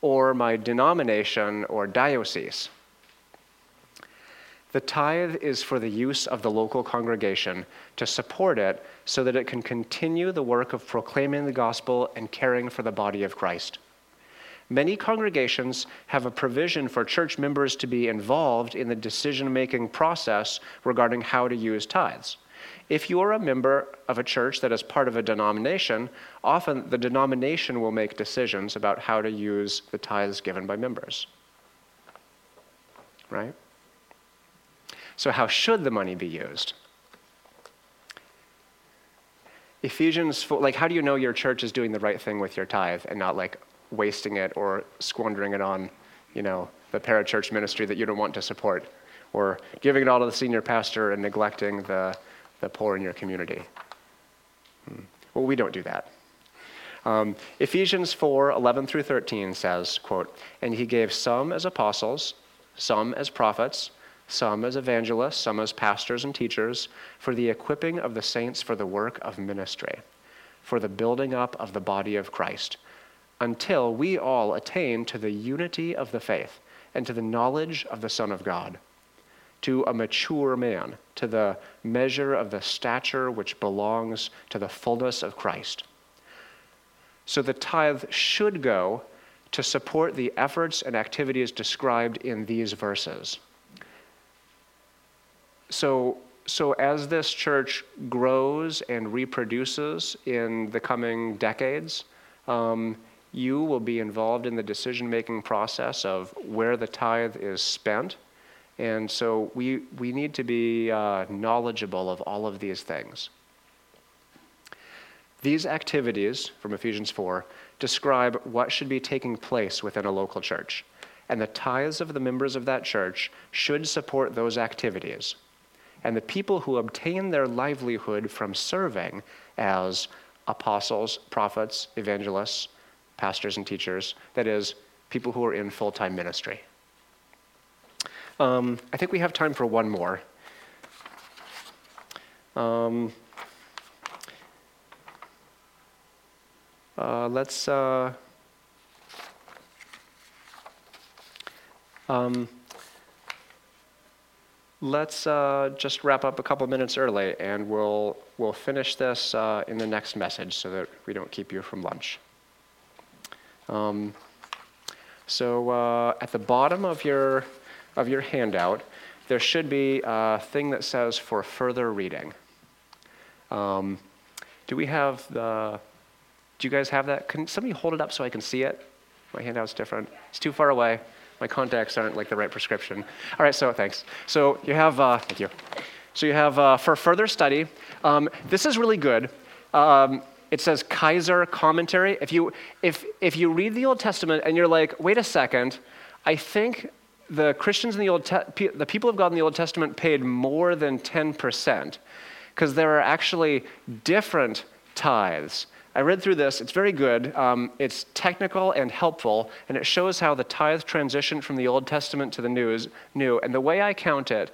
Or my denomination or diocese? The tithe is for the use of the local congregation to support it so that it can continue the work of proclaiming the gospel and caring for the body of Christ. Many congregations have a provision for church members to be involved in the decision making process regarding how to use tithes. If you are a member of a church that is part of a denomination, often the denomination will make decisions about how to use the tithes given by members. Right? So, how should the money be used? Ephesians 4, like, how do you know your church is doing the right thing with your tithe and not like wasting it or squandering it on, you know, the parachurch ministry that you don't want to support, or giving it all to the senior pastor and neglecting the, the poor in your community. Hmm. Well, we don't do that. Um, Ephesians 4 11 through 13 says, quote, And he gave some as apostles, some as prophets, some as evangelists, some as pastors and teachers, for the equipping of the saints for the work of ministry, for the building up of the body of Christ until we all attain to the unity of the faith and to the knowledge of the Son of God, to a mature man, to the measure of the stature which belongs to the fullness of Christ. So the tithe should go to support the efforts and activities described in these verses. So, so as this church grows and reproduces in the coming decades, um, you will be involved in the decision making process of where the tithe is spent. And so we, we need to be uh, knowledgeable of all of these things. These activities from Ephesians 4 describe what should be taking place within a local church. And the tithes of the members of that church should support those activities. And the people who obtain their livelihood from serving as apostles, prophets, evangelists, pastors and teachers, that is, people who are in full time ministry. Um, I think we have time for one more. Um, uh, let's. Uh, um, let's uh, just wrap up a couple minutes early, and we'll we'll finish this uh, in the next message, so that we don't keep you from lunch. Um, so uh, at the bottom of your, of your handout, there should be a thing that says for further reading. Um, do we have the, do you guys have that? Can somebody hold it up so I can see it? My handout's different. It's too far away. My contacts aren't like the right prescription. All right, so thanks. So you have, uh, thank you. So you have uh, for further study. Um, this is really good. Um, it says Kaiser commentary. If you if if you read the Old Testament and you're like, wait a second, I think the Christians in the Old Te- the people of God in the Old Testament paid more than ten percent because there are actually different tithes. I read through this. It's very good. Um, it's technical and helpful, and it shows how the tithe transitioned from the Old Testament to the news, new. And the way I count it,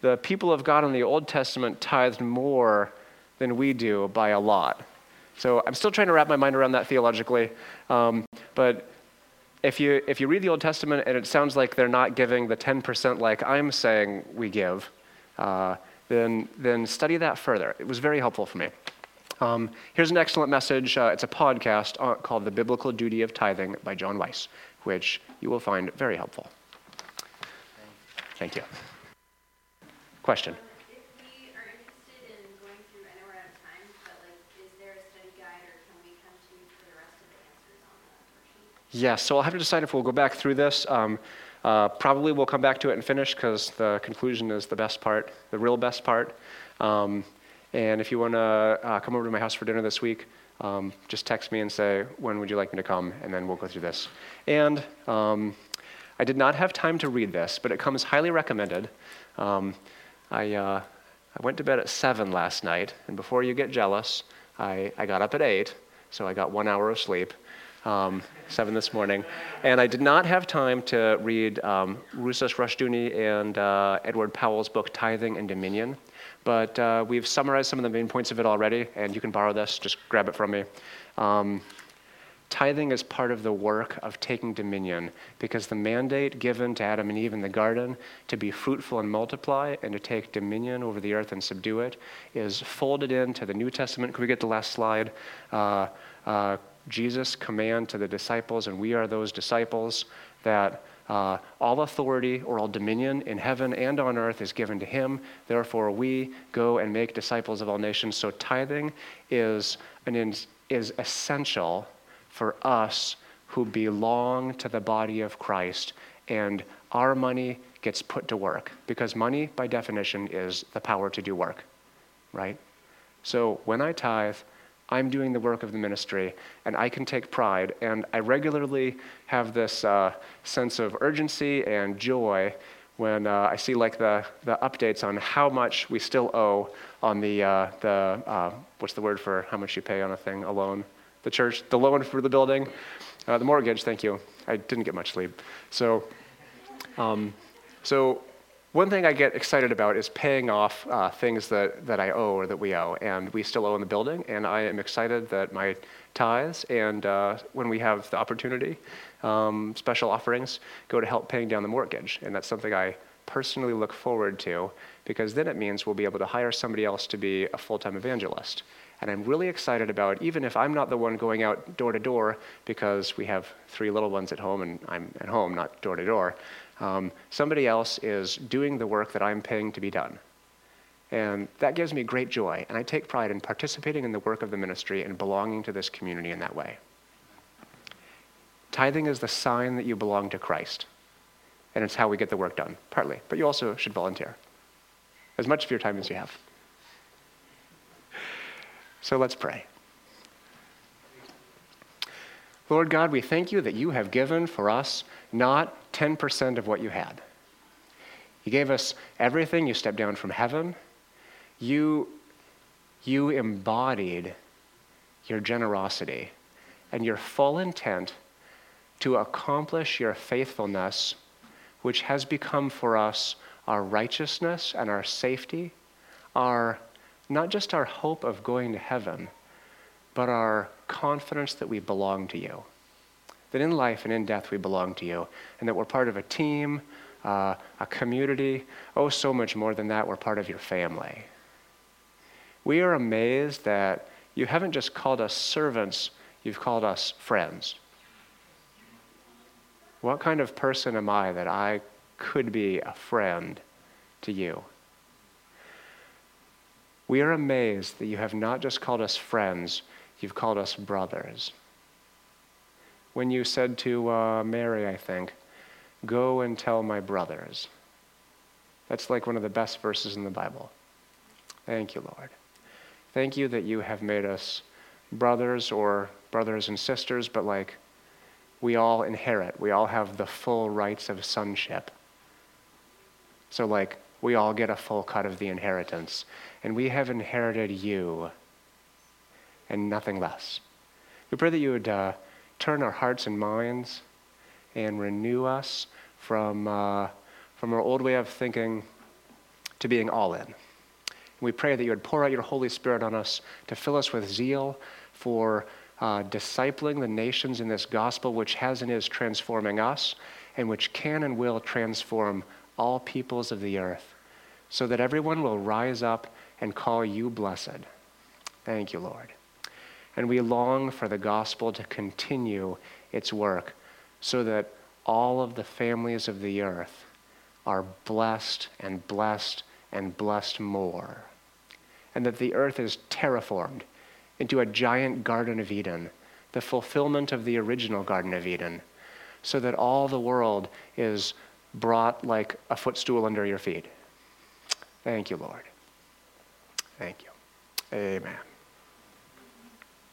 the people of God in the Old Testament tithed more than we do by a lot. So I'm still trying to wrap my mind around that theologically. Um, but if you, if you read the Old Testament and it sounds like they're not giving the 10% like I'm saying we give, uh, then, then study that further. It was very helpful for me. Um, here's an excellent message. Uh, it's a podcast uh, called The Biblical Duty of Tithing by John Weiss, which you will find very helpful. Thank you. Question? Yes, so I'll have to decide if we'll go back through this. Um, uh, probably we'll come back to it and finish because the conclusion is the best part, the real best part. Um, and if you want to uh, come over to my house for dinner this week, um, just text me and say, when would you like me to come? And then we'll go through this. And um, I did not have time to read this, but it comes highly recommended. Um, I, uh, I went to bed at 7 last night, and before you get jealous, I, I got up at 8, so I got one hour of sleep um, 7 this morning. And I did not have time to read um, Rousas Rushdoony and uh, Edward Powell's book, Tithing and Dominion. But uh, we've summarized some of the main points of it already, and you can borrow this, just grab it from me. Um, tithing is part of the work of taking dominion because the mandate given to Adam and Eve in the garden to be fruitful and multiply and to take dominion over the earth and subdue it is folded into the New Testament. Can we get the last slide? Uh, uh, Jesus' command to the disciples, and we are those disciples, that uh, all authority or all dominion in heaven and on earth is given to him. Therefore, we go and make disciples of all nations. So, tithing is, an is essential for us who belong to the body of Christ, and our money gets put to work because money, by definition, is the power to do work, right? So, when I tithe, I'm doing the work of the ministry, and I can take pride. And I regularly have this uh, sense of urgency and joy when uh, I see like the, the updates on how much we still owe on the, uh, the uh, what's the word for how much you pay on a thing, a loan? The church, the loan for the building, uh, the mortgage, thank you. I didn't get much sleep. So, um, so one thing I get excited about is paying off uh, things that, that I owe or that we owe, and we still owe in the building. And I am excited that my tithes and uh, when we have the opportunity, um, special offerings go to help paying down the mortgage. And that's something I personally look forward to because then it means we'll be able to hire somebody else to be a full time evangelist. And I'm really excited about, even if I'm not the one going out door to door because we have three little ones at home and I'm at home, not door to door, um, somebody else is doing the work that I'm paying to be done. And that gives me great joy, and I take pride in participating in the work of the ministry and belonging to this community in that way. Tithing is the sign that you belong to Christ, and it's how we get the work done, partly, but you also should volunteer as much of your time as you have. So let's pray. Lord God, we thank you that you have given for us not 10% of what you had. You gave us everything. You stepped down from heaven. You, you embodied your generosity and your full intent to accomplish your faithfulness, which has become for us our righteousness and our safety, our not just our hope of going to heaven, but our confidence that we belong to you that in life and in death we belong to you, and that we're part of a team, uh, a community. Oh, so much more than that, we're part of your family. We are amazed that you haven't just called us servants, you've called us friends. What kind of person am I that I could be a friend to you? We are amazed that you have not just called us friends, you've called us brothers when you said to uh, Mary, I think, Go and tell my brothers. That's like one of the best verses in the Bible. Thank you, Lord. Thank you that you have made us brothers or brothers and sisters, but like we all inherit, we all have the full rights of sonship. So, like, we all get a full cut of the inheritance. And we have inherited you and nothing less. We pray that you would uh, turn our hearts and minds and renew us from, uh, from our old way of thinking to being all in. We pray that you would pour out your Holy Spirit on us to fill us with zeal for uh, discipling the nations in this gospel, which has and is transforming us, and which can and will transform all peoples of the earth, so that everyone will rise up and call you blessed. Thank you, Lord. And we long for the gospel to continue its work so that all of the families of the earth are blessed and blessed and blessed more. And that the earth is terraformed into a giant Garden of Eden, the fulfillment of the original Garden of Eden, so that all the world is brought like a footstool under your feet. Thank you, Lord. Thank you. Amen.